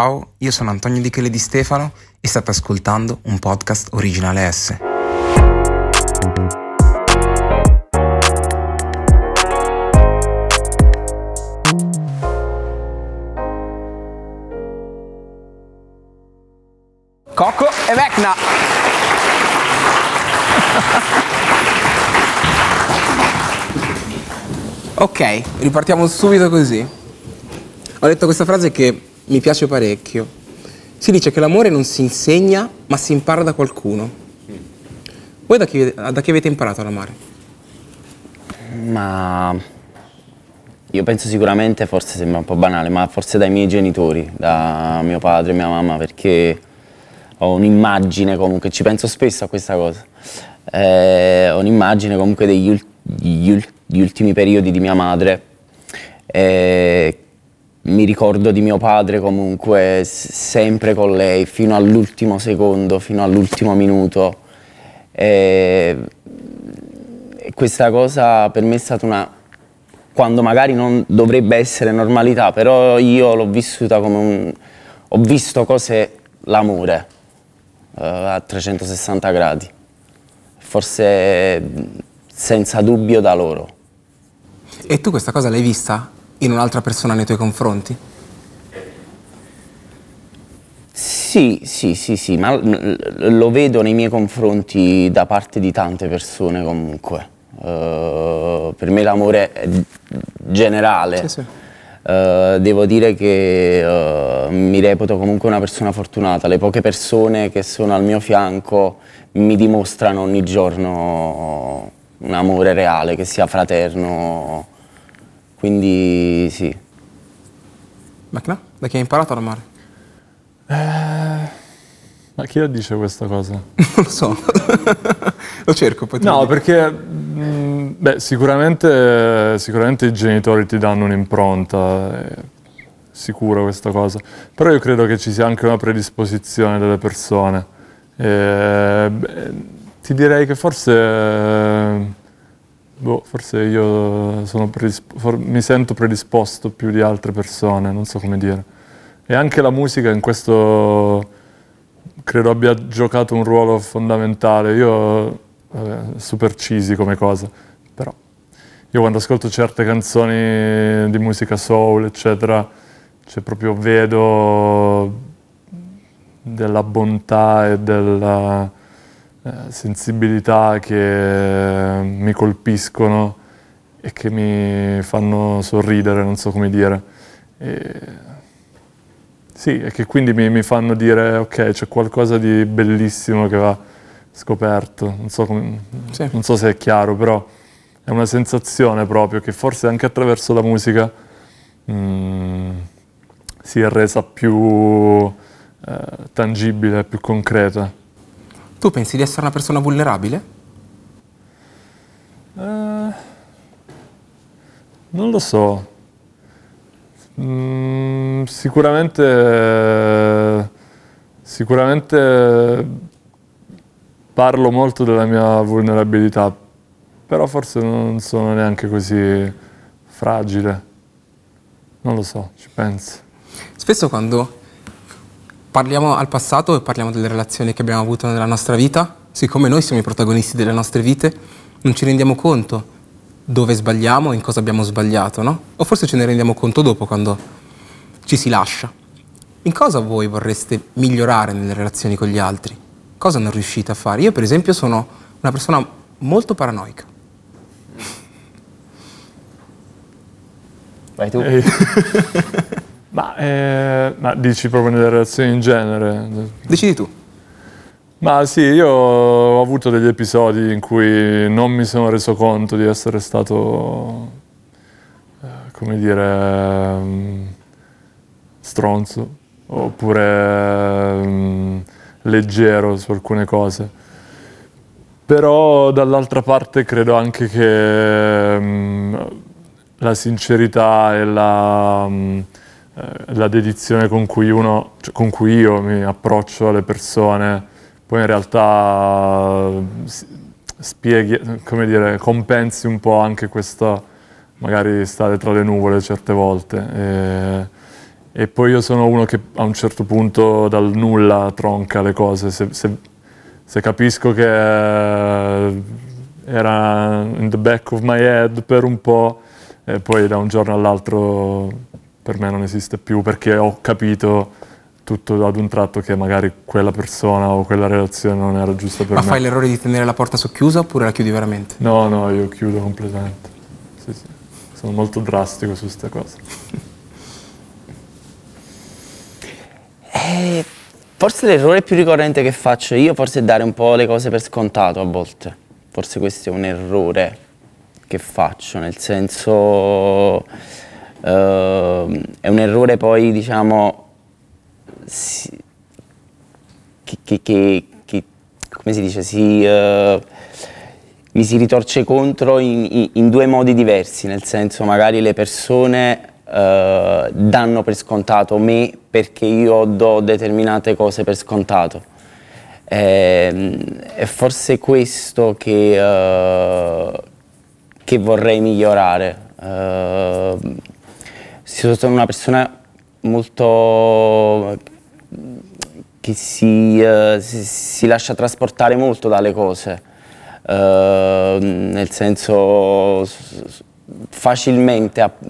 Ciao, io sono Antonio Di Chele di Stefano e state ascoltando un podcast originale S. Cocco e Vecna! ok, ripartiamo subito così. Ho detto questa frase che mi piace parecchio. Si dice che l'amore non si insegna, ma si impara da qualcuno. Voi da chi, da chi avete imparato ad amare? Ma io penso sicuramente, forse sembra un po' banale, ma forse dai miei genitori, da mio padre e mia mamma, perché ho un'immagine comunque, ci penso spesso a questa cosa, eh, ho un'immagine comunque degli ul- gli ul- gli ultimi periodi di mia madre, eh, mi ricordo di mio padre comunque sempre con lei fino all'ultimo secondo, fino all'ultimo minuto. E, questa cosa per me è stata una quando magari non dovrebbe essere normalità, però io l'ho vissuta come un ho visto cos'è l'amore eh, a 360 gradi. Forse senza dubbio da loro. E tu questa cosa l'hai vista in un'altra persona nei tuoi confronti? Sì, sì, sì, sì, ma lo vedo nei miei confronti da parte di tante persone comunque. Eh, per me l'amore è generale. Sì, sì. Eh, devo dire che eh, mi reputo comunque una persona fortunata. Le poche persone che sono al mio fianco mi dimostrano ogni giorno un amore reale, che sia fraterno. Quindi sì. Vecna? Da chi hai imparato ad amare? Ma chi la dice questa cosa? Non lo so. lo cerco poi. No, perché mh, beh, sicuramente, sicuramente i genitori ti danno un'impronta, è sicuro questa cosa. Però io credo che ci sia anche una predisposizione delle persone. E, beh, ti direi che forse, boh, forse io predisp- for- mi sento predisposto più di altre persone, non so come dire. E anche la musica in questo credo abbia giocato un ruolo fondamentale. Io, vabbè, super cheesy come cosa, però io quando ascolto certe canzoni di musica soul, eccetera, cioè proprio vedo della bontà e della sensibilità che mi colpiscono e che mi fanno sorridere, non so come dire. E sì, e che quindi mi, mi fanno dire ok, c'è qualcosa di bellissimo che va scoperto. Non so, come- Sì. non so se è chiaro, però è una sensazione proprio che forse anche attraverso la musica mm, si è resa più eh, tangibile, più concreta. Tu pensi di essere una persona vulnerabile? Eh, non lo so. Mm, sicuramente, sicuramente parlo molto della mia vulnerabilità, però forse non sono neanche così fragile. Non lo so, ci penso. Spesso quando parliamo al passato e parliamo delle relazioni che abbiamo avuto nella nostra vita, siccome noi siamo i protagonisti delle nostre vite, non ci rendiamo conto dove sbagliamo e in cosa abbiamo sbagliato, no? O forse ce ne rendiamo conto dopo quando ci si lascia. In cosa voi vorreste migliorare nelle relazioni con gli altri? Cosa non riuscite a fare? Io per esempio sono una persona molto paranoica. Vai tu. Ma, eh, ma dici proprio nelle relazioni in genere? Decidi tu. Ma sì, io ho avuto degli episodi in cui non mi sono reso conto di essere stato, eh, come dire, mm, stronzo oppure mm, leggero su alcune cose. Però dall'altra parte credo anche che mm, la sincerità e la, eh, la dedizione con cui, uno, cioè, con cui io mi approccio alle persone poi in realtà s- spieghi, come dire, compensi un po' anche questo magari stare tra le nuvole certe volte. E, E poi io sono uno che a un certo punto dal nulla tronca le cose. Se, se, se capisco che eh, era in the back of my head per un po' e poi da un giorno all'altro per me non esiste più perché ho capito tutto ad un tratto che magari quella persona o quella relazione non era giusta per Ma me. fai l'errore di tenere la porta socchiusa oppure la chiudi veramente? No, no, io chiudo completamente. Sì, sì. Sono molto drastico su queste cose. Eh, forse l'errore più ricorrente che faccio io forse è dare un po' le cose per scontato a volte. Forse questo è un errore che faccio, nel senso eh, è un errore poi diciamo si- che, che- che- che- come si dice, si, eh, mi si ritorce contro in, in- due modi diversi, nel senso magari le persone eh, danno per scontato me perché io do determinate cose per scontato. Ehm, È forse questo che, eh, che vorrei migliorare. Sono una persona molto che si, eh, si- si lascia trasportare molto dalle cose, Eh, nel senso facilmente app-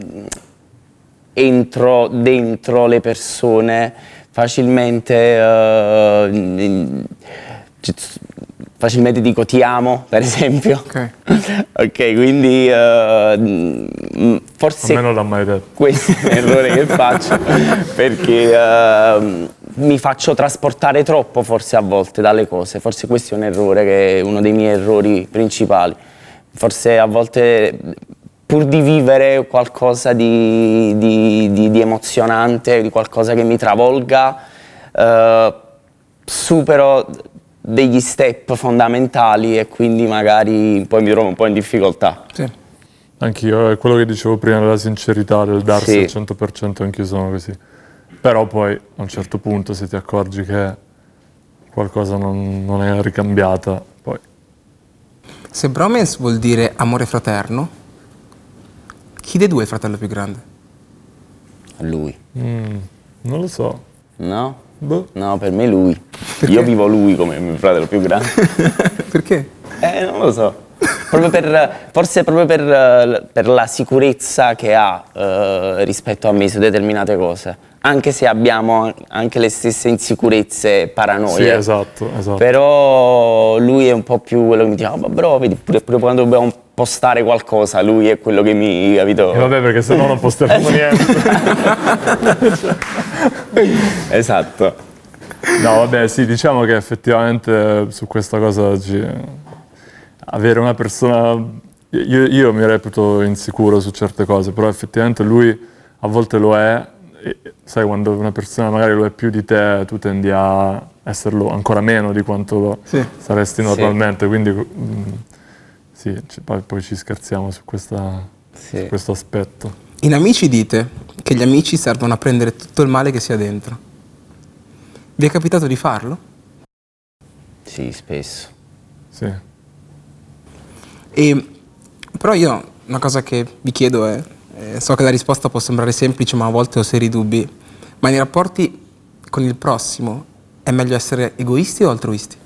entro dentro le persone, facilmente, ci- facilmente dico ti amo, per esempio. Ok. Ok, quindi mm, forse A me non l'ha mai detto. questo è l'errore che faccio perché ehm, mi faccio trasportare troppo forse a volte dalle cose, forse questo è un errore che è uno dei miei errori principali, forse a volte pur di vivere qualcosa di, di- di- di emozionante, di qualcosa che mi travolga, eh, supero degli step fondamentali e quindi magari poi mi trovo un po' in difficoltà. Sì. Anch'io, è quello che dicevo prima della sincerità, del darsi Sì. al 100%, anch'io sono così. Però poi a un certo punto se ti accorgi che qualcosa non, non è ricambiata, poi Se bromance vuol dire amore fraterno, chi dei due è il fratello più grande? Lui. mm, non lo so. No? Boh. No, per me lui. Perché? Io vivo lui come mio fratello più grande. Perché? eh, non lo so. Proprio per, forse proprio per, per la sicurezza che ha eh, rispetto a me su determinate cose. Anche se abbiamo anche le stesse insicurezze e paranoie. Sì, esatto, esatto. Però lui è un po' più quello che mi dice, "Ah, ma bro, vedi, pure, pure quando dobbiamo postare qualcosa, lui è quello che mi, capito? E vabbè, perché sennò non posteremo niente. Esatto. No, vabbè, sì, diciamo che effettivamente su questa cosa oggi avere una persona... Io, io mi reputo insicuro su certe cose, però effettivamente lui a volte lo è. E, sai, quando una persona magari lo è più di te, tu tendi a esserlo ancora meno di quanto lo Sì. saresti normalmente. Quindi mm, sì, poi, poi ci scherziamo su, questa- Sì. su questo aspetto. In Amici dite che gli amici servono a prendere tutto il male che sia dentro. Vi è capitato di farlo? Sì, spesso. Sì. E, però io una cosa che vi chiedo è, eh, so che la risposta può sembrare semplice ma a volte ho seri dubbi, ma nei rapporti con il prossimo è meglio essere egoisti o altruisti?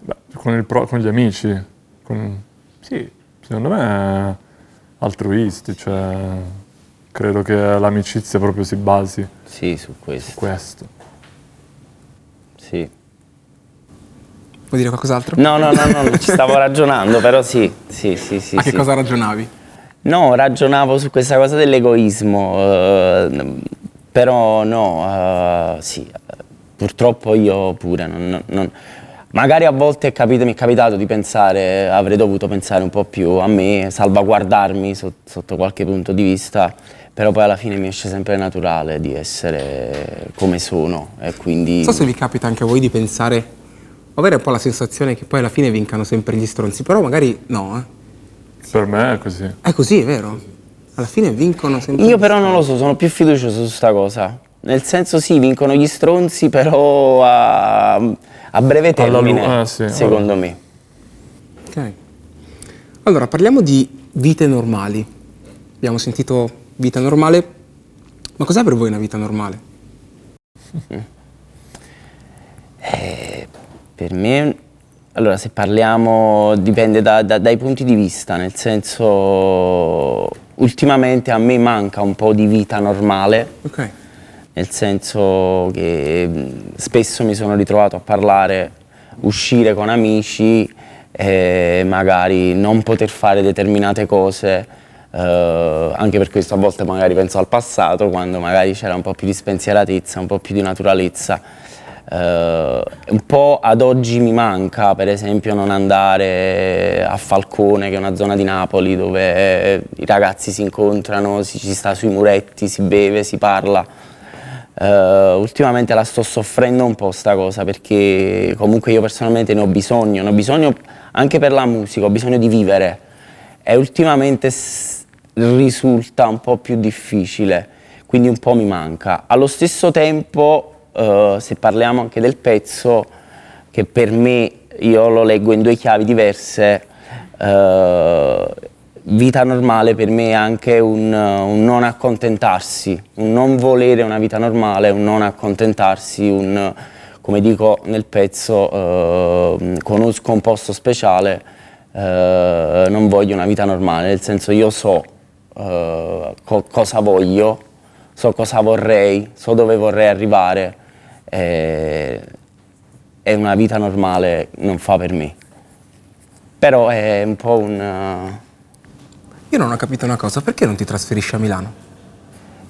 Beh, con, il pro- con gli amici, con- sì, secondo me altruisti, cioè credo che l'amicizia proprio si basi Sì, su su questo. questo. Sì. Vuoi dire qualcos'altro? No, no, no, no, non ci stavo ragionando, però sì, sì, sì, sì. A che sì. cosa ragionavi? No, ragionavo su questa cosa dell'egoismo, eh, però no, eh, sì, purtroppo io pure, non- non- non- magari a volte capito- mi è capitato di pensare, avrei dovuto pensare un po' più a me, salvaguardarmi so- sotto qualche punto di vista, però poi alla fine mi esce sempre naturale di essere come sono e quindi... Non so se vi capita anche a voi di pensare, o avere un po' la sensazione che poi alla fine vincano sempre gli stronzi, però magari no, eh. Per me è così. È così, è vero? Alla fine vincono sempre Io però non lo so, sono più fiducioso su sta cosa. Nel senso sì, vincono gli stronzi, però a, a breve termine, ah, sì, secondo me. Ok. Allora, parliamo di vite normali. Abbiamo sentito vita normale, ma cos'è per voi una vita normale? Eh, per me, allora se parliamo, dipende da, da, dai punti di vista, nel senso, ultimamente a me manca un po' di vita normale. Ok. Nel senso che mh, spesso mi sono ritrovato a parlare, uscire con amici e magari non poter fare determinate cose, eh, anche per questo a volte magari penso al passato, quando magari c'era un po' più di spensieratezza, un po' più di naturalezza. Eh, un po' ad oggi mi manca, per esempio, non andare a Falcone, che è una zona di Napoli dove i ragazzi si incontrano, si, ci sta sui muretti, si beve, si parla. Eh, ultimamente la sto soffrendo un po' sta cosa perché comunque io personalmente ne ho bisogno, ne ho bisogno anche per la musica, ho bisogno di vivere e ultimamente s- risulta un po' più difficile, quindi un po' mi manca. Allo stesso tempo, eh, se parliamo anche del pezzo, che per me io lo leggo in due chiavi diverse, eh, vita normale per me è anche un, un non accontentarsi, un non volere una vita normale, un non accontentarsi, un, come dico nel pezzo, eh, con un scomposto speciale, eh, non voglio una vita normale, nel senso io so eh, co- cosa voglio, so cosa vorrei, so dove vorrei arrivare e una vita normale non fa per me. Però è un po' un... Io non ho capito una cosa, perché non ti trasferisci a Milano?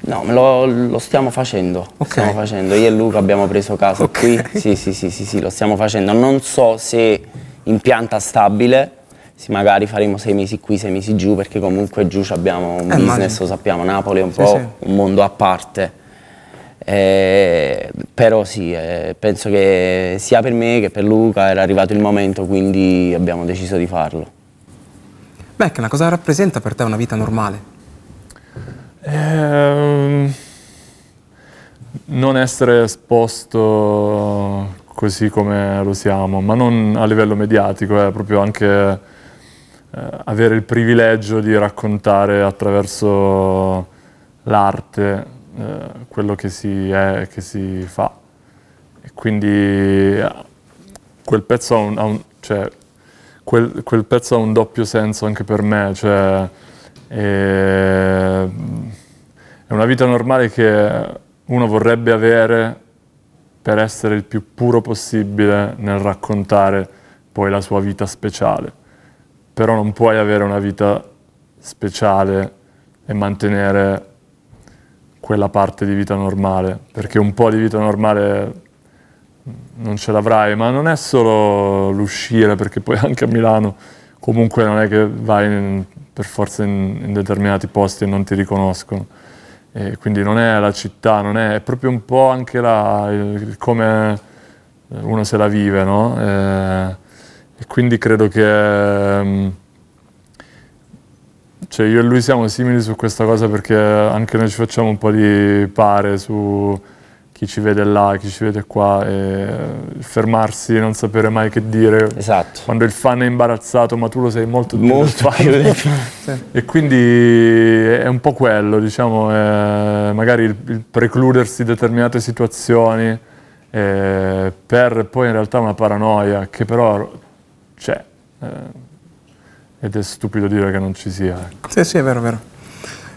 No, lo, lo stiamo facendo. Lo Ok. stiamo facendo. Io e Luca abbiamo preso casa Ok. qui. Sì, sì, sì, sì, sì, lo stiamo facendo. Non so se in pianta stabile, se magari faremo sei mesi qui, sei mesi giù, perché comunque giù abbiamo un Eh, business, lo sappiamo, Napoli è un Sì, po' sì. un mondo a parte. Eh, però sì, eh, penso che sia per me che per Luca era arrivato il momento, quindi abbiamo deciso di farlo. Beh, che cosa rappresenta per te una vita normale? Ehm, non essere esposto così come lo siamo, ma non a livello mediatico, è proprio anche eh, avere il privilegio di raccontare attraverso l'arte eh, quello che si è e che si fa. E quindi eh, quel pezzo ha un, ha un- cioè, quel, quel pezzo ha un doppio senso anche per me, cioè eh, è una vita normale che uno vorrebbe avere per essere il più puro possibile nel raccontare poi la sua vita speciale. Però non puoi avere una vita speciale e mantenere quella parte di vita normale, perché un po' di vita normale non ce l'avrai, ma non è solo l'uscire, perché poi anche a Milano comunque non è che vai in- per forza in, in determinati posti e non ti riconoscono. E quindi non è la città, non è, è proprio un po' anche la, il- come uno se la vive, no? E, e quindi credo che mm, cioè io e lui siamo simili su questa cosa perché anche noi ci facciamo un po' di pare su chi ci vede là, chi ci vede qua e fermarsi, non sapere mai che dire. Esatto. Quando il fan è imbarazzato, ma tu lo sei molto più del Molto fan. del E quindi è un po' quello, diciamo, eh, magari il, il precludersi determinate situazioni eh, per poi in realtà una paranoia che però c'è. eh, ed è stupido dire che non ci sia. ecco. Sì, sì, è vero, è vero.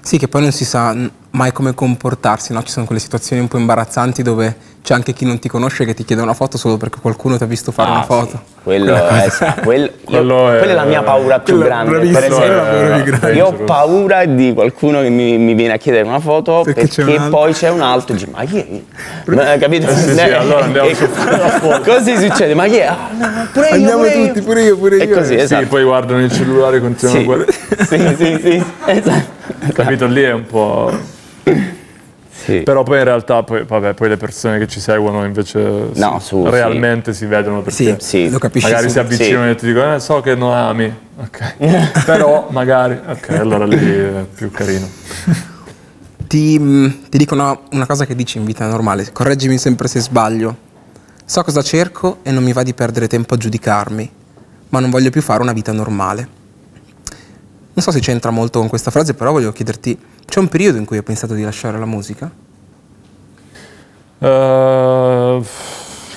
Sì, che poi non si sa mai come comportarsi, no? Ci sono quelle situazioni un po' imbarazzanti dove c'è anche chi non ti conosce che ti chiede una foto solo perché qualcuno ti ha visto fare Ah, una sì. foto. Quello è, quel- io- Quello è- quella è la mia paura più quello grande. Per quello esempio, grande. io ho paura di qualcuno che mi, mi viene a chiedere una foto Perché perché, c'è un poi c'è un altro e dice ma chi è? Ma, capito? sì, sì, allora andiamo E- su- Così succede, ma chi è? Ah, no, no, pure io, Andiamo pure io. tutti, pure io, pure E io. così, Sì, esatto. Sì, poi guardano il cellulare e continuano Sì, a guardare. sì, sì, sì, esatto. Capito? Lì è un po'... Sì. Però poi in realtà poi, vabbè, poi le persone che ci seguono invece No, su, sì. realmente si vedono perché Sì, Sì. lo capisci magari si avvicinano e ti dicono eh, so che non ami, ok. Però magari, ok, allora lì è più carino. Ti, mm, ti dico una, una cosa che dici in vita normale, correggimi sempre se sbaglio. So cosa cerco e non mi va di perdere tempo a giudicarmi, ma non voglio più fare una vita normale. Non so se c'entra molto con questa frase, però voglio chiederti, c'è un periodo in cui hai pensato di lasciare la musica? Uh,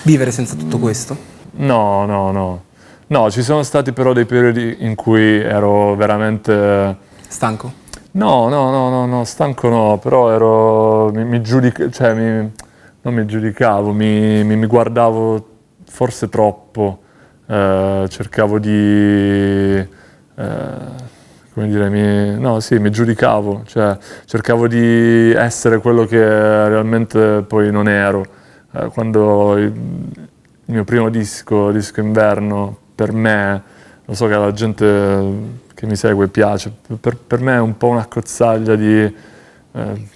Vivere senza tutto questo? No, no, no. No, ci sono stati però dei periodi in cui ero veramente... Stanco? No, no, no, no, no stanco no, però ero... mi, mi giudic- cioè mi, non mi giudicavo, mi, mi, mi guardavo forse troppo, eh, cercavo di... Eh, come dire, mi, no, sì, mi giudicavo, cioè cercavo di essere quello che realmente poi non ero. Eh, quando il, mio primo disco, disco inverno, per me, lo so che alla gente che mi segue piace, per, per me è un po' una cozzaglia di eh,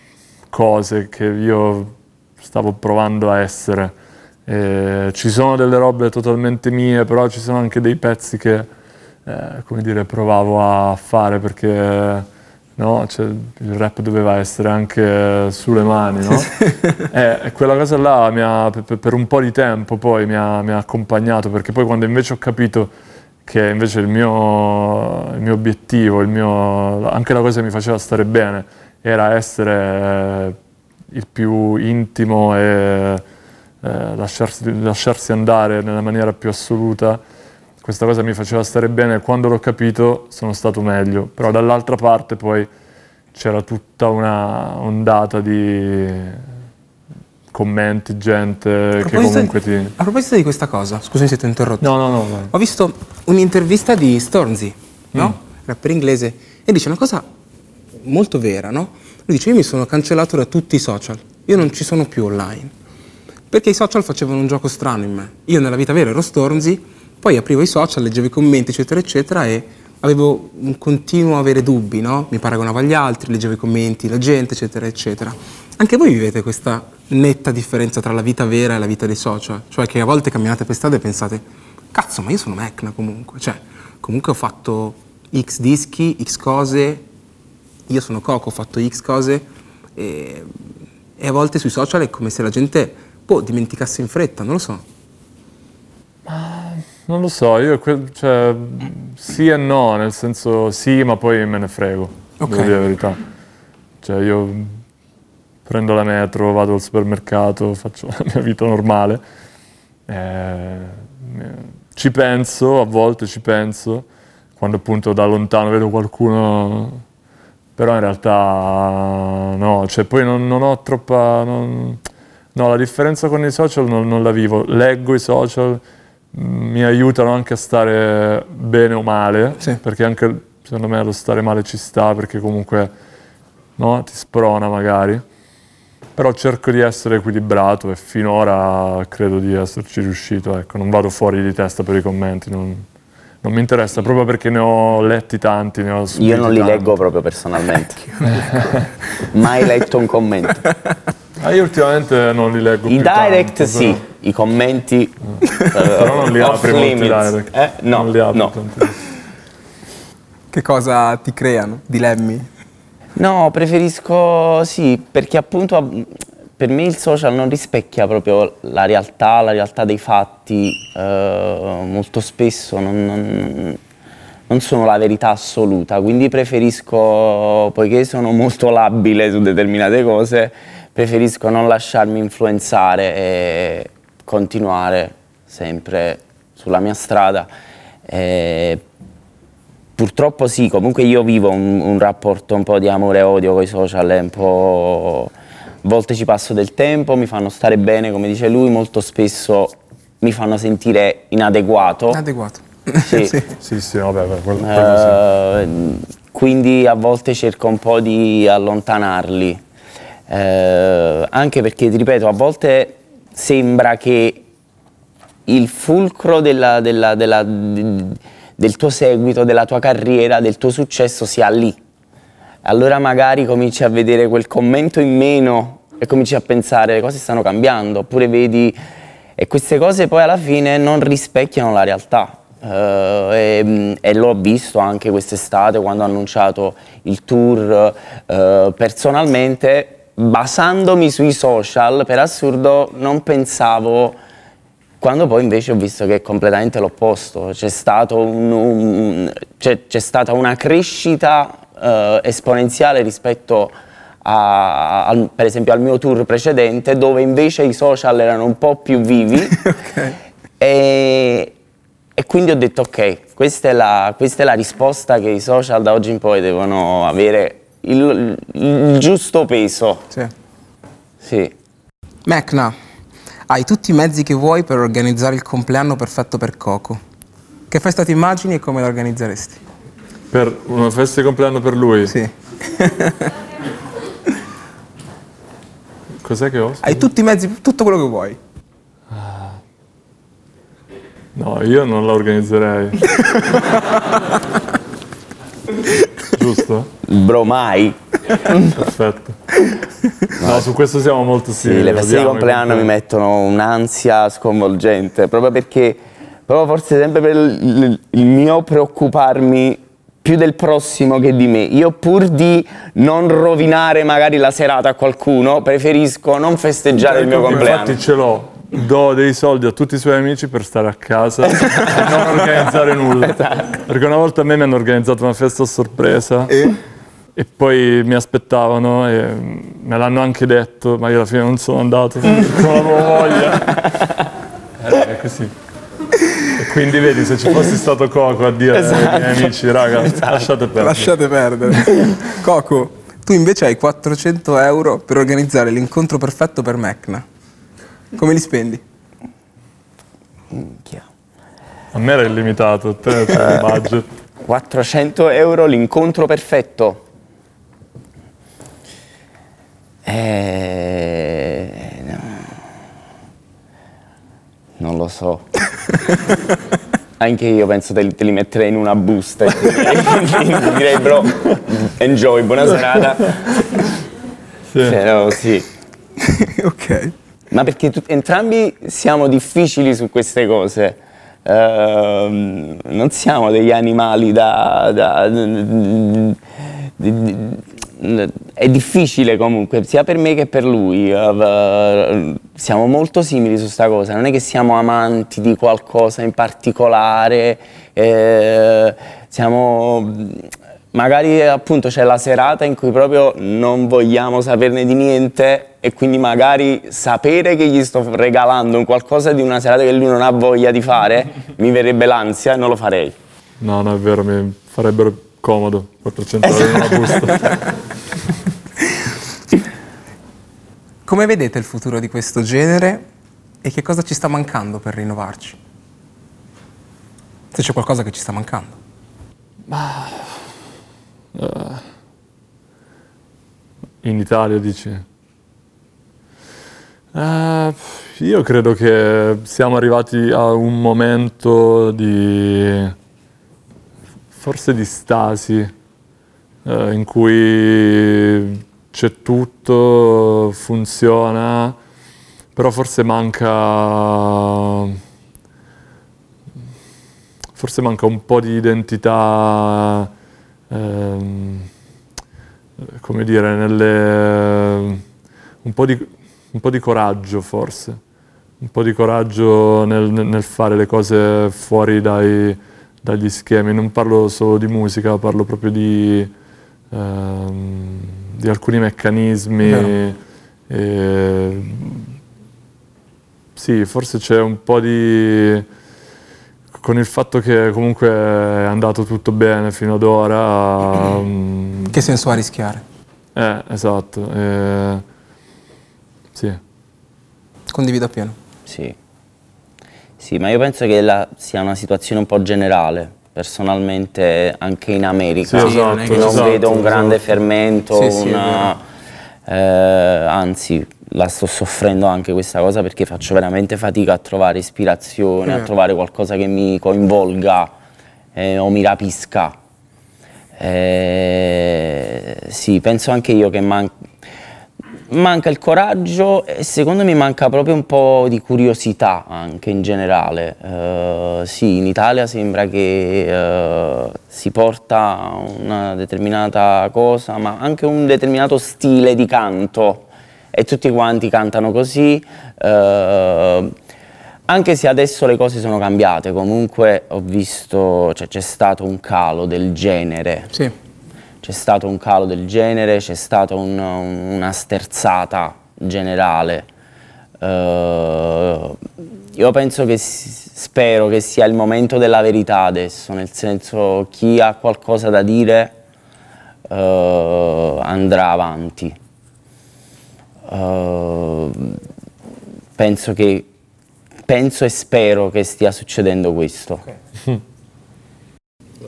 cose che io stavo provando a essere. E ci sono delle robe totalmente mie, però ci sono anche dei pezzi che eh, come dire, provavo a fare perché no? cioè, il rap doveva essere anche sulle mani, no? e, quella cosa là ha, per, un po' di tempo poi mi ha, mi ha, accompagnato perché poi quando invece ho capito che invece il mio, il mio obiettivo, il mio, anche la cosa che mi faceva stare bene era essere il più intimo e eh, lasciarsi, lasciarsi andare nella maniera più assoluta questa cosa mi faceva stare bene e quando l'ho capito sono stato meglio, però dall'altra parte poi c'era tutta una ondata di commenti, gente che comunque ti... A proposito di questa cosa, scusami se ti ho interrotto. No, no, no. Vai. Ho visto un'intervista di Stormzy, no? Mm. Rapper inglese, e dice una cosa molto vera, no? Lui dice, io mi sono cancellato da tutti i social, io non ci sono più online, perché i social facevano un gioco strano in me. Io nella vita vera ero Stormzy, poi aprivo i social, leggevo i commenti, eccetera, eccetera, e avevo un continuo avere dubbi, no? Mi paragonavo agli altri, leggevo i commenti, la gente, eccetera, eccetera. Anche voi vivete questa netta differenza tra la vita vera e la vita dei social? Cioè che a volte camminate per strada e pensate, cazzo, ma io sono Mecna comunque. Cioè, comunque ho fatto X dischi, X cose, io sono Coco, ho fatto X cose, e, e a volte sui social è come se la gente, boh, dimenticasse in fretta, non lo so. Non lo so, io cioè, sì e no, nel senso sì, ma poi me ne frego, okay. devo dire la verità. Cioè io prendo la metro, vado al supermercato, faccio la mia vita normale. Eh, ci penso, a volte ci penso, quando appunto da lontano vedo qualcuno, però in realtà no, cioè poi non, non ho troppa... Non, no, la differenza con i social non, non la vivo, leggo i social mi aiutano anche a stare bene o male, sì. perché anche secondo me lo stare male ci sta, perché comunque no, ti sprona magari. Però cerco di essere equilibrato e finora credo di esserci riuscito, ecco, non vado fuori di testa per i commenti, non, non mi interessa, proprio perché ne ho letti tanti, ne ho Io non li tanti. leggo proprio personalmente. Mai letto un commento. Ah, io ultimamente non li leggo I più direct tanto, sì, però. i commenti uh, però non li apri molti direct. Eh? No, non li apri no. Che cosa ti creano? Dilemmi? No, preferisco sì, perché appunto per me il social non rispecchia proprio la realtà, la realtà dei fatti, eh, molto spesso non, non, non, sono la verità assoluta, quindi preferisco, poiché sono molto labile su determinate cose, preferisco non lasciarmi influenzare e continuare sempre sulla mia strada. E purtroppo sì, comunque io vivo un, un rapporto un po' di amore e odio con i social, un po'... a volte ci passo del tempo, mi fanno stare bene, come dice lui, molto spesso mi fanno sentire inadeguato. Inadeguato. Sì, sì, sì, sì vabbè, quello, quello sì. quindi a volte cerco un po' di allontanarli eh, anche perché, ti ripeto, a volte sembra che il fulcro della, della, della, del tuo seguito, della tua carriera, del tuo successo sia lì. Allora magari cominci a vedere quel commento in meno e cominci a pensare le cose stanno cambiando, oppure vedi e queste cose poi alla fine non rispecchiano la realtà. Uh, e, e, l'ho visto anche quest'estate quando ho annunciato il tour uh, personalmente basandomi sui social, per assurdo non pensavo quando poi invece ho visto che è completamente l'opposto, c'è, stato un, un, c'è, c'è stata una crescita eh, esponenziale rispetto a, al, per esempio al mio tour precedente dove invece i social erano un po' più vivi okay. e, e, quindi ho detto ok, questa è, la, questa è la risposta che i social da oggi in poi devono avere il, il giusto peso. Sì. sì. Mecna, hai tutti i mezzi che vuoi per organizzare il compleanno perfetto per Coco. Che festa ti immagini e come la organizzeresti? Per una festa di compleanno per lui? Sì. Cos'è che ho? Hai tutti i mezzi, tutto quello che vuoi. No, io non la organizzerei. Giusto? Bro, mai. Perfetto. No, su questo siamo molto simili. Sì, le feste di compleanno mi mettono un'ansia sconvolgente, proprio perché, proprio forse sempre per il, il mio preoccuparmi più del prossimo che di me. Io pur di non rovinare magari la serata a qualcuno, preferisco non festeggiare il mio compleanno. Infatti ce l'ho, do dei soldi a tutti i suoi amici per stare a casa e non organizzare nulla. Esatto. Perché una volta a me mi hanno organizzato una festa a sorpresa e, e poi mi aspettavano e me l'hanno anche detto, ma io alla fine non sono andato, non avevo voglia. Eh, è così. E quindi vedi, se ci fossi stato Coco a dire esatto. ai miei amici, raga, esatto. lasciate perdere. Lasciate perdere. Coco, tu invece hai 400 euro per organizzare l'incontro perfetto per Mecna. Come li spendi? Minchia. A me era illimitato, a te il budget. 400 euro l'incontro perfetto. Eh, no. Non lo so. Anche io penso te, te li metterei in una busta e ti direi bro, enjoy, buona serata. Sì. Però sì. ok. Ma perché tu, entrambi siamo difficili su queste cose. Uh, non siamo degli animali da, da, da, è difficile comunque sia per me che per lui uh, siamo molto simili su questa cosa non è che siamo amanti di qualcosa in particolare eh, siamo magari appunto c'è la serata in cui proprio non vogliamo saperne di niente e quindi magari sapere che gli sto regalando un qualcosa di una serata che lui non ha voglia di fare mi verrebbe l'ansia e non lo farei. No, no, è vero, mi farebbero comodo 400 euro in una busta. Come vedete il futuro di questo genere e che cosa ci sta mancando per rinnovarci? Se c'è qualcosa che ci sta mancando. Ma Uh, in Italia dici? Uh, io credo che siamo arrivati a un momento di forse di stasi uh, in cui c'è tutto, funziona, però forse manca forse manca un po' di identità ehm, come dire, nelle, un, po di, un, po di, coraggio forse, un po' di coraggio nel, nel fare le cose fuori dai, dagli schemi. Non parlo solo di musica, parlo proprio di, ehm, di alcuni meccanismi. No. E, sì, forse c'è un po' di con il fatto che comunque è andato tutto bene fino ad ora. Che senso ha rischiare? Eh, esatto. Eh, sì. Condivido appieno. Sì. Sì, ma io penso che la, sia una situazione un po' generale. Personalmente anche in America sì, esatto, non esatto, vedo un grande esatto. fermento, sì, una, eh, anzi la sto soffrendo anche questa cosa perché faccio veramente fatica a trovare ispirazione, eh. a trovare qualcosa che mi coinvolga eh, o mi rapisca. Eh, sì, penso anche io che man manca il coraggio e secondo me manca proprio un po' di curiosità anche in generale. Uh, sì, in Italia sembra che uh, si porta una determinata cosa, ma anche un determinato stile di canto e tutti quanti cantano così. Uh, Anche se adesso le cose sono cambiate, comunque ho visto, cioè c'è stato un calo del genere. Sì. C'è stato un calo del genere, c'è stata un- un- una sterzata generale. Eh, io penso che, spero che sia il momento della verità adesso, nel senso chi ha qualcosa da dire eh, andrà avanti. Eh, penso che penso e spero che stia succedendo questo.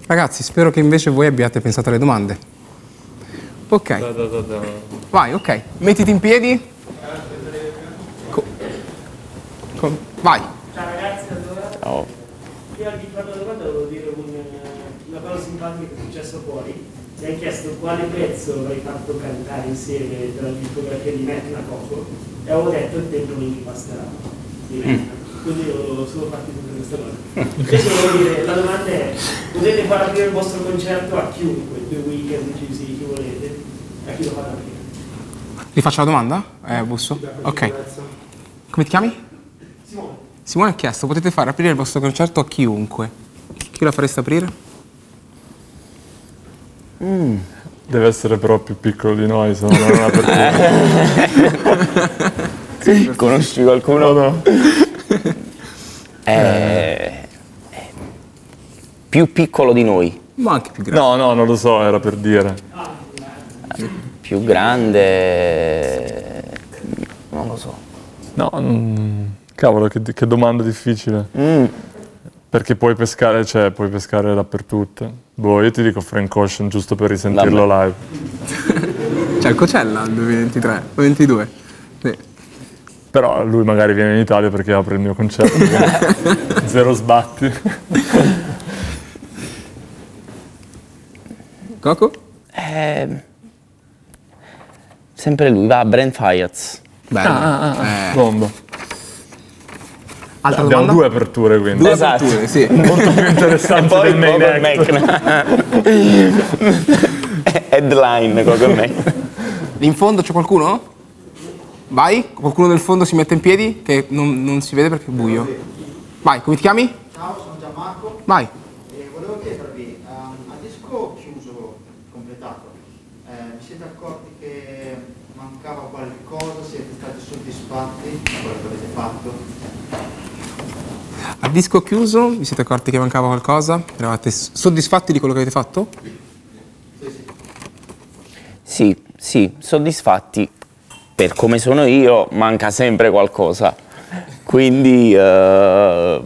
Ragazzi, spero che invece voi abbiate pensato alle domande. Ok. Vai, ok. Mettiti in piedi. Co- co- vai. Oh. Prima di fare la domanda volevo dire un- una cosa simpatica che è successo fuori. Mi hai chiesto quale pezzo avrei fatto cantare insieme della discografia di Metna Coco e avevo detto il tempo non ti basterà di Metna. Quindi ho solo fatto tutta questa cosa. Invece volevo dire, la domanda è, potete far aprire il vostro concerto a chiunque, due weekend, chiusi, chi volete, a chi lo fate aprire? Rifaccio la domanda? Eh, Busso? Ok. Come ti chiami? Simone. Simone ha chiesto, potete fare aprire il vostro concerto a chiunque. Chi la fareste aprire? Deve essere però più piccolo di noi, se no non è un'apertura. Conosci qualcuno? No, no. Eh, eh, più piccolo di noi, Ma anche più grande. No, no, non lo so, era per dire. più grande, non lo so. No, mm, cavolo, che, che domanda difficile. Perché puoi pescare, cioè, puoi pescare dappertutto. Boh, io ti dico Frank Ocean giusto per risentirlo live. C'è il Cocella il 2023, 2022. Però lui magari viene in Italia perché apre il mio concerto. Zero sbatti. Coco? Eh, sempre lui, va, Brent Fiats. Bello. Eh, Bomba. altra Abbiamo domanda? due aperture quindi. Due Esatto. aperture, sì. Molto più interessanti Poi del main Coco act. Mac. Headline, Coco Mac. In fondo c'è qualcuno? Vai, qualcuno del fondo si mette in piedi, che non, non si vede perché è buio. Vai, come ti chiami? Ciao, sono Gianmarco Vai. e volevo chiedervi, ehm, a disco chiuso, completato, eh, vi siete accorti che mancava qualcosa, siete stati soddisfatti di quello che avete fatto? A disco chiuso, vi siete accorti che mancava qualcosa? Eravate soddisfatti di quello che avete fatto? Sì, sì, soddisfatti. Per come sono io, manca sempre qualcosa. Quindi f-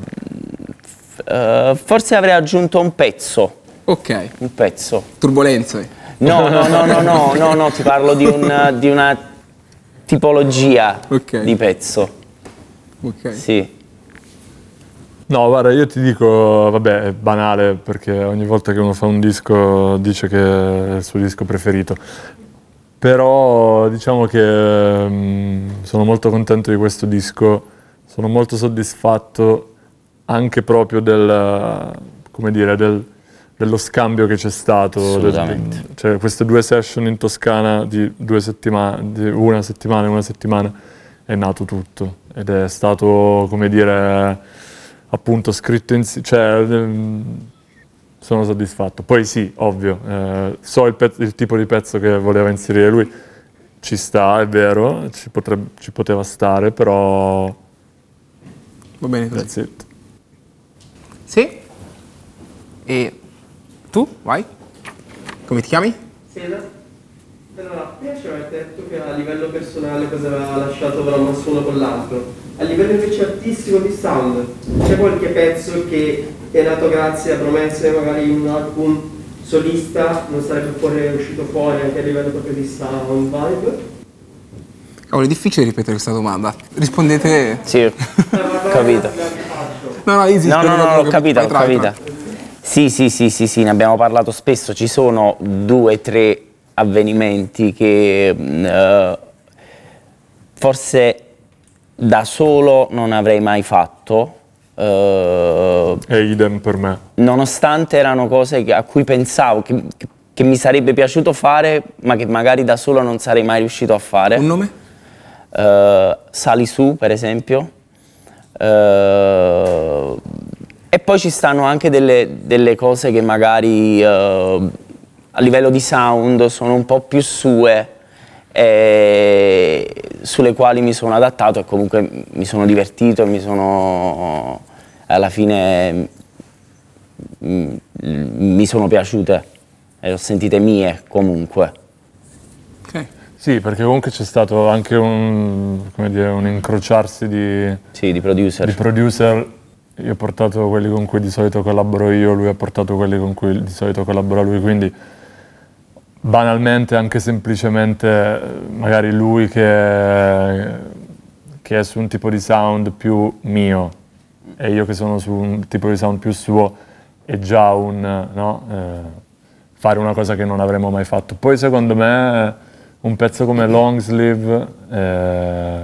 eh, forse avrei aggiunto un pezzo. Ok. Un pezzo. Turbolenze. No, no, no, no, no, no, no, ti parlo di, un- di una tipologia Ok. di pezzo. Ok. Sì. No, guarda, io ti dico, vabbè, è banale perché ogni volta che uno fa un disco dice che è il suo disco preferito. Però diciamo che mm, sono molto contento di questo disco, sono molto soddisfatto anche proprio del, come dire, del- dello scambio che c'è stato. Assolutamente. Del- cioè, queste due session in Toscana di due settimane, di una settimana e una settimana, è nato tutto. Ed è stato, come dire, appunto scritto insieme, cioè ehm, sono soddisfatto. Poi sì, ovvio, eh, so il, pezzo- il tipo di pezzo che voleva inserire lui, ci sta, è vero, ci, potrebbe- ci poteva stare, però Va bene it. Sì? E tu? Vai. Come ti chiami? Sera? Allora, prima ci avete detto che a livello personale cosa aveva lasciato mosso uno con l'altro. A livello invece artistico di sound, c'è qualche pezzo che è nato grazie a promesse, magari un album solista, non sarebbe fuori, uscito fuori anche a livello proprio di sound, vibe? Cavolo, è difficile ripetere questa domanda. Rispondete... Sì, ho capito. No, no, easy. No, no, no, l'ho capita, l'ho capita. Sì, sì, sì, sì, sì, ne abbiamo parlato spesso. Ci sono due, tre avvenimenti che mh, eh, forse da solo non avrei mai fatto. Eh, E idem per me. nonostante erano cose che- a cui pensavo che, che- mi sarebbe piaciuto fare, ma che magari da solo non sarei mai riuscito a fare. Un nome? Eh, Sali su, per esempio. Eh, e poi ci stanno anche delle, delle cose che magari eh, a livello di sound sono un po' più sue, e sulle quali mi sono adattato e comunque mi sono divertito e mi sono alla fine mm, mi sono piaciute e le ho sentite mie comunque. Sì, perché comunque c'è stato anche un, come dire, un incrociarsi di, Sì, di producer. di producer. Io ho portato quelli con cui di solito collaboro io, lui ha portato quelli con cui di solito collabora lui, quindi banalmente, anche semplicemente, magari lui che, che è su un tipo di sound più mio e io che sono su un tipo di sound più suo, è già un, no? Eh, fare una cosa che non avremmo mai fatto. Poi secondo me un pezzo come Long Sleeve, eh,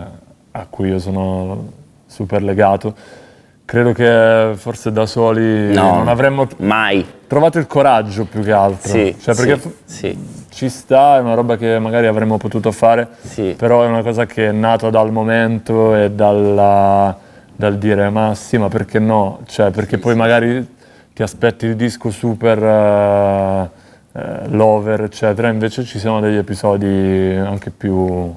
a cui io sono super legato, credo che forse da soli No. non avremmo Mai. trovato il coraggio più che altro. Sì, Cioè, perché sì, sì. ci sta, è una roba che magari avremmo potuto fare, Sì. però è una cosa che è nata dal momento e dalla- dal dire ma sì, ma perché no? Cioè, perché poi magari ti aspetti il disco super eh, eh, lover, eccetera, invece ci sono degli episodi anche più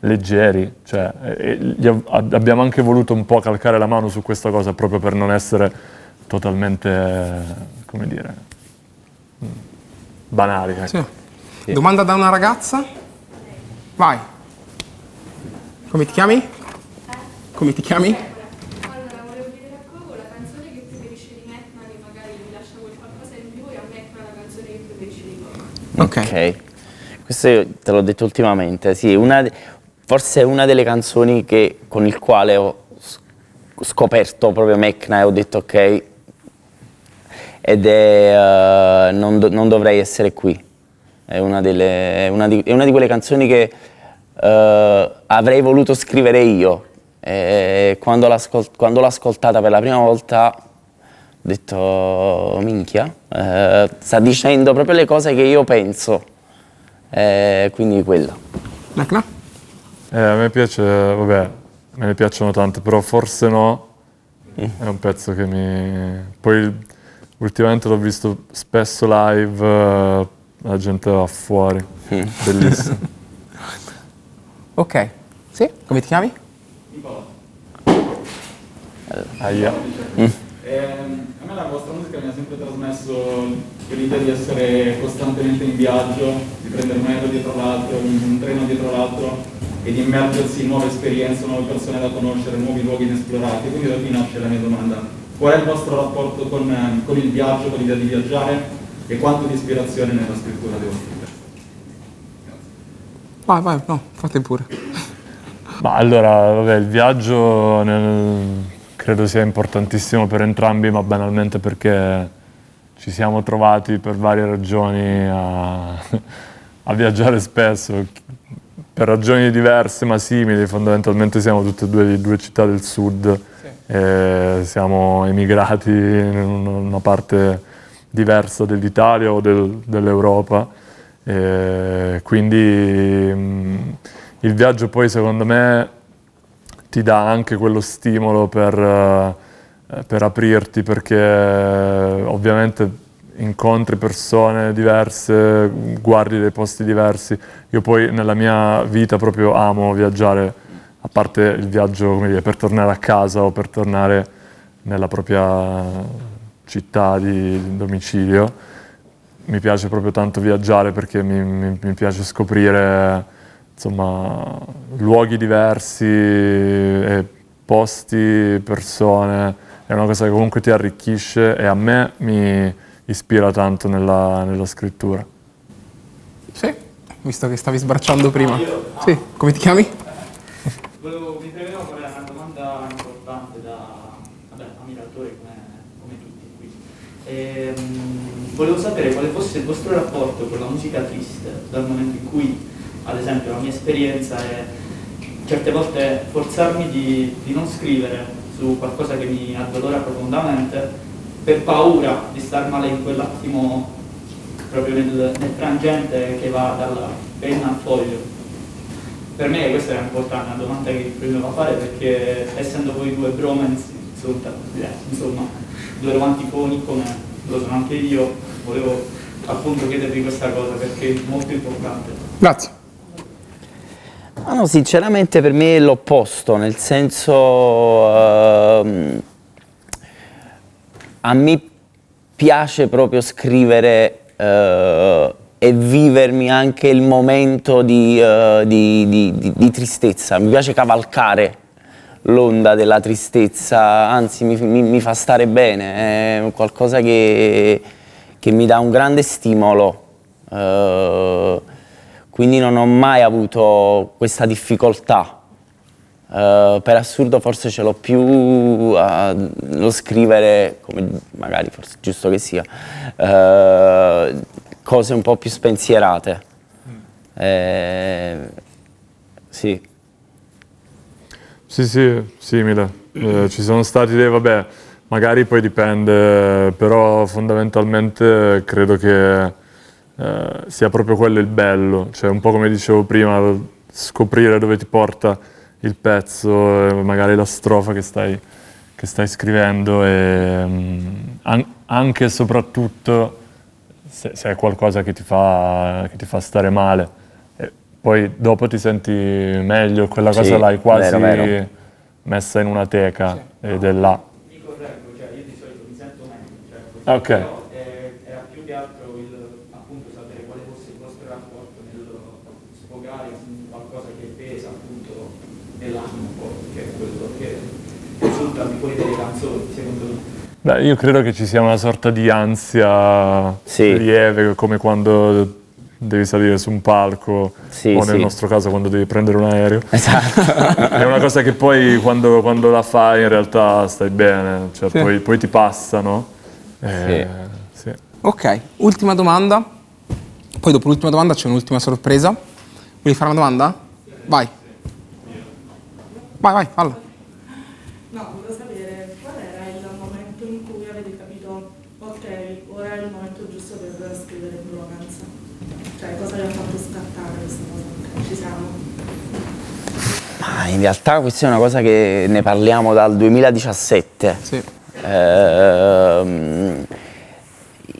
leggeri, cioè, e- e abbiamo anche voluto un po' calcare la mano su questa cosa proprio per non essere totalmente, come dire, banali. ecco. Sì. Domanda da una ragazza? Vai. Come ti chiami? Come ti chiami? Allora, volevo chiedere a Coco la canzone che preferisce di Metna, che magari vi lascia quel qualcosa in più, e a Metna la canzone che preferisce di Coco. Ok. Questo te l'ho detto ultimamente, sì, una forse è una delle canzoni che- con il quale ho scoperto proprio Mecna e ho detto ok, ed è eh, non, do- non dovrei essere qui. È una, delle- è una di, è una di quelle canzoni che eh, avrei voluto scrivere io. E quando, l'ascol- quando l'ho ascoltata per la prima volta ho detto, minchia, eh, sta dicendo proprio le cose che io penso. Eh, quindi quella. Lacna? Eh, a me piace, vabbè, me ne piacciono tante, però forse no. È un pezzo che mi... Poi ultimamente l'ho visto spesso live, eh, la gente va fuori. Bellissimo. Ok. Sì? Come ti chiami? Aia. Ehm, a me la vostra musica mi ha sempre trasmesso quell'idea di essere costantemente in viaggio, di prendere un aereo dietro l'altro, un, treno dietro l'altro e di immergersi in nuove esperienze, nuove persone da conoscere, nuovi luoghi inesplorati. Quindi da qui nasce la mia domanda. Qual è il vostro rapporto con, con il viaggio, con l'idea di viaggiare e quanto di ispirazione nella scrittura dei vostri testi? Vai, vai, no, fate pure. Ma allora, vabbè, il viaggio nel- credo sia importantissimo per entrambi, ma banalmente perché ci siamo trovati per varie ragioni a, a viaggiare spesso, per ragioni diverse ma simili, fondamentalmente siamo tutte e due di due città del sud, e siamo emigrati in un- una parte diversa dell'Italia o del- dell'Europa, quindi mh, il viaggio poi secondo me ti dà anche quello stimolo per, eh, per aprirti perché eh, ovviamente incontri persone diverse, guardi dei posti diversi. Io poi nella mia vita proprio amo viaggiare, a parte il viaggio dire, per tornare a casa o per tornare nella propria città di domicilio. Mi piace proprio tanto viaggiare perché mi, mi- mi piace scoprire insomma, luoghi diversi, e posti, persone. È una cosa che comunque ti arricchisce e a me mi ispira tanto nella, nella scrittura. Sì? Visto che stavi sbracciando prima. Sì, come ti chiami? Volevo, mi premeva fare una domanda importante da vabbè, ammiratore come, come tutti qui. Ehm, volevo sapere quale fosse il vostro rapporto con la musica triste, dal momento in cui, ad esempio, la mia esperienza è certe volte forzarmi di, di non scrivere su qualcosa che mi addolora profondamente per paura di star male in quell'attimo proprio nel, nel frangente che va dalla penna al foglio. per me questa era importante, una domanda che bisognava fare perché essendo voi due bromance, insomma, eh, insomma due romanticoni come lo sono anche io, volevo appunto chiedervi questa cosa perché è molto importante. Grazie. Ma no, sinceramente per me è l'opposto, nel senso ehm, a me piace proprio scrivere eh, e vivermi anche il momento di, eh, di- di- di- tristezza, mi piace cavalcare l'onda della tristezza, anzi mi, mi- mi fa stare bene, è qualcosa che, che mi dà un grande stimolo. Eh, quindi non ho mai avuto questa difficoltà. Eh, per assurdo forse ce l'ho più a lo scrivere, come magari forse è giusto che sia, eh, cose un po' più spensierate. Eh, sì. Sì, sì, simile. Eh, ci sono stati dei, vabbè, magari poi dipende, però fondamentalmente credo che eh, sia proprio quello il bello, cioè un po' come dicevo prima, scoprire dove ti porta il pezzo, eh, magari la strofa che stai, che stai scrivendo e mm, an- anche e soprattutto se, se è qualcosa che ti fa, che ti fa stare male. E poi dopo ti senti meglio, quella Sì, cosa l'hai quasi vero, vero. messa in una teca ed è là. Mi correggo, cioè io di solito mi sento meglio, cioè, ok. però eh, era più che altro il appunto sapere quale fosse il vostro rapporto nel sfogare su qualcosa che pesa appunto nell'animo poi, che è quello che risulta poi delle canzoni, secondo me. Beh, io credo che ci sia una sorta di ansia Sì. lieve, come quando devi salire su un palco Sì, o nel sì. nostro caso quando devi prendere un aereo. Esatto. È una cosa che poi quando, quando la fai in realtà stai bene, cioè Sì. poi, poi ti passa, no? Eh, sì. Ok, ultima domanda. Poi dopo l'ultima domanda c'è un'ultima sorpresa. Vuoi fare una domanda? Vai. Vai, vai, falla. No, volevo sapere qual era il momento in cui avete capito, ok, ora è il momento giusto per scrivere Bromance. Cioè, cosa vi ha fatto scattare questa cosa? Ok, ci siamo. Ma in realtà questa è una cosa che ne parliamo dal 2017. Sì. Ehm,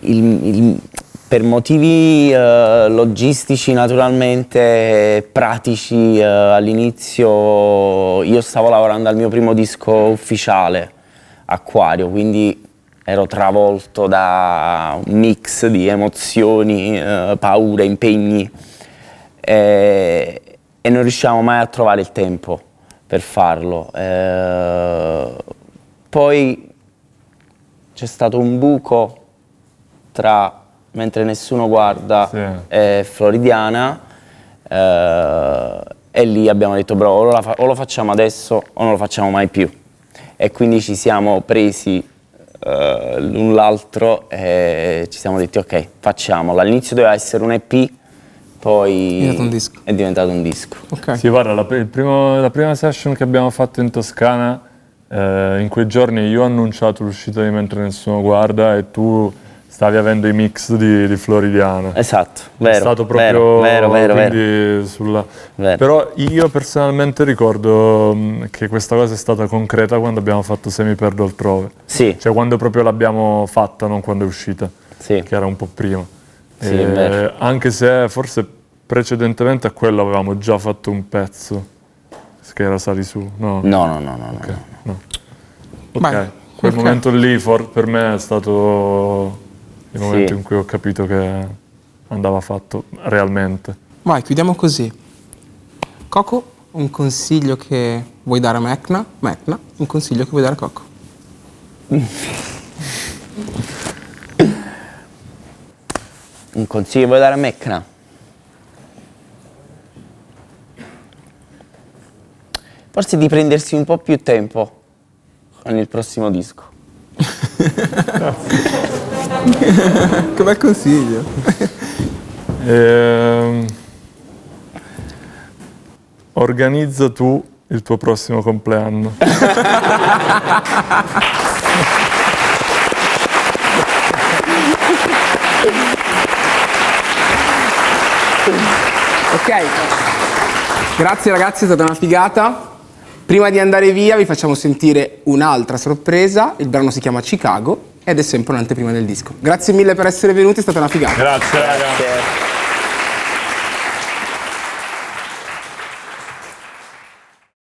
il- il- per motivi eh, logistici naturalmente pratici eh, all'inizio io stavo lavorando al mio primo disco ufficiale Acquario quindi ero travolto da un mix di emozioni, eh, paure, impegni e, e non riuscivamo mai a trovare il tempo per farlo. Eh, poi c'è stato un buco tra Mentre nessuno guarda Sì. e Floridiana eh, e lì abbiamo detto bro o, la fa- o lo facciamo adesso o non lo facciamo mai più e quindi ci siamo presi eh, l'un l'altro e ci siamo detti ok facciamolo all'inizio doveva essere un EP poi È diventato un disco. è diventato un disco Ok. Sì, guarda, la, il primo- la prima session che abbiamo fatto in Toscana, eh, in quei giorni io ho annunciato l'uscita di Mentre Nessuno Guarda e tu stavi avendo i mix di, di Floridiana. esatto È vero stato vero proprio vero vero, vero. sulla- Vero. Però io personalmente ricordo mh, che questa cosa è stata concreta quando abbiamo fatto Semi Perdo altrove. sì Cioè quando proprio l'abbiamo fatta, non quando è uscita, sì che era un po' prima. Sì, vero. anche se forse precedentemente a quello avevamo già fatto un pezzo che era Sali su. No. no no no no, Ok, no. no. Vai. quel Ok. momento lì for- per me è stato il Sì. momento in cui ho capito che andava fatto realmente. Vai, chiudiamo così. Coco, un consiglio che vuoi dare a Mecna? Mecna, un consiglio che vuoi dare a Coco? un consiglio vuoi dare a Mecna? Forse di prendersi un po' più tempo con il prossimo disco. Che bel consiglio. Ehm, organizza tu il tuo prossimo compleanno. Ok. Grazie ragazzi, è stata una figata. Prima di andare via vi facciamo sentire un'altra sorpresa. Il brano si chiama Chicago ed è sempre un'anteprima del disco. Grazie mille per essere venuti, è stata una figata. Grazie ragazzi.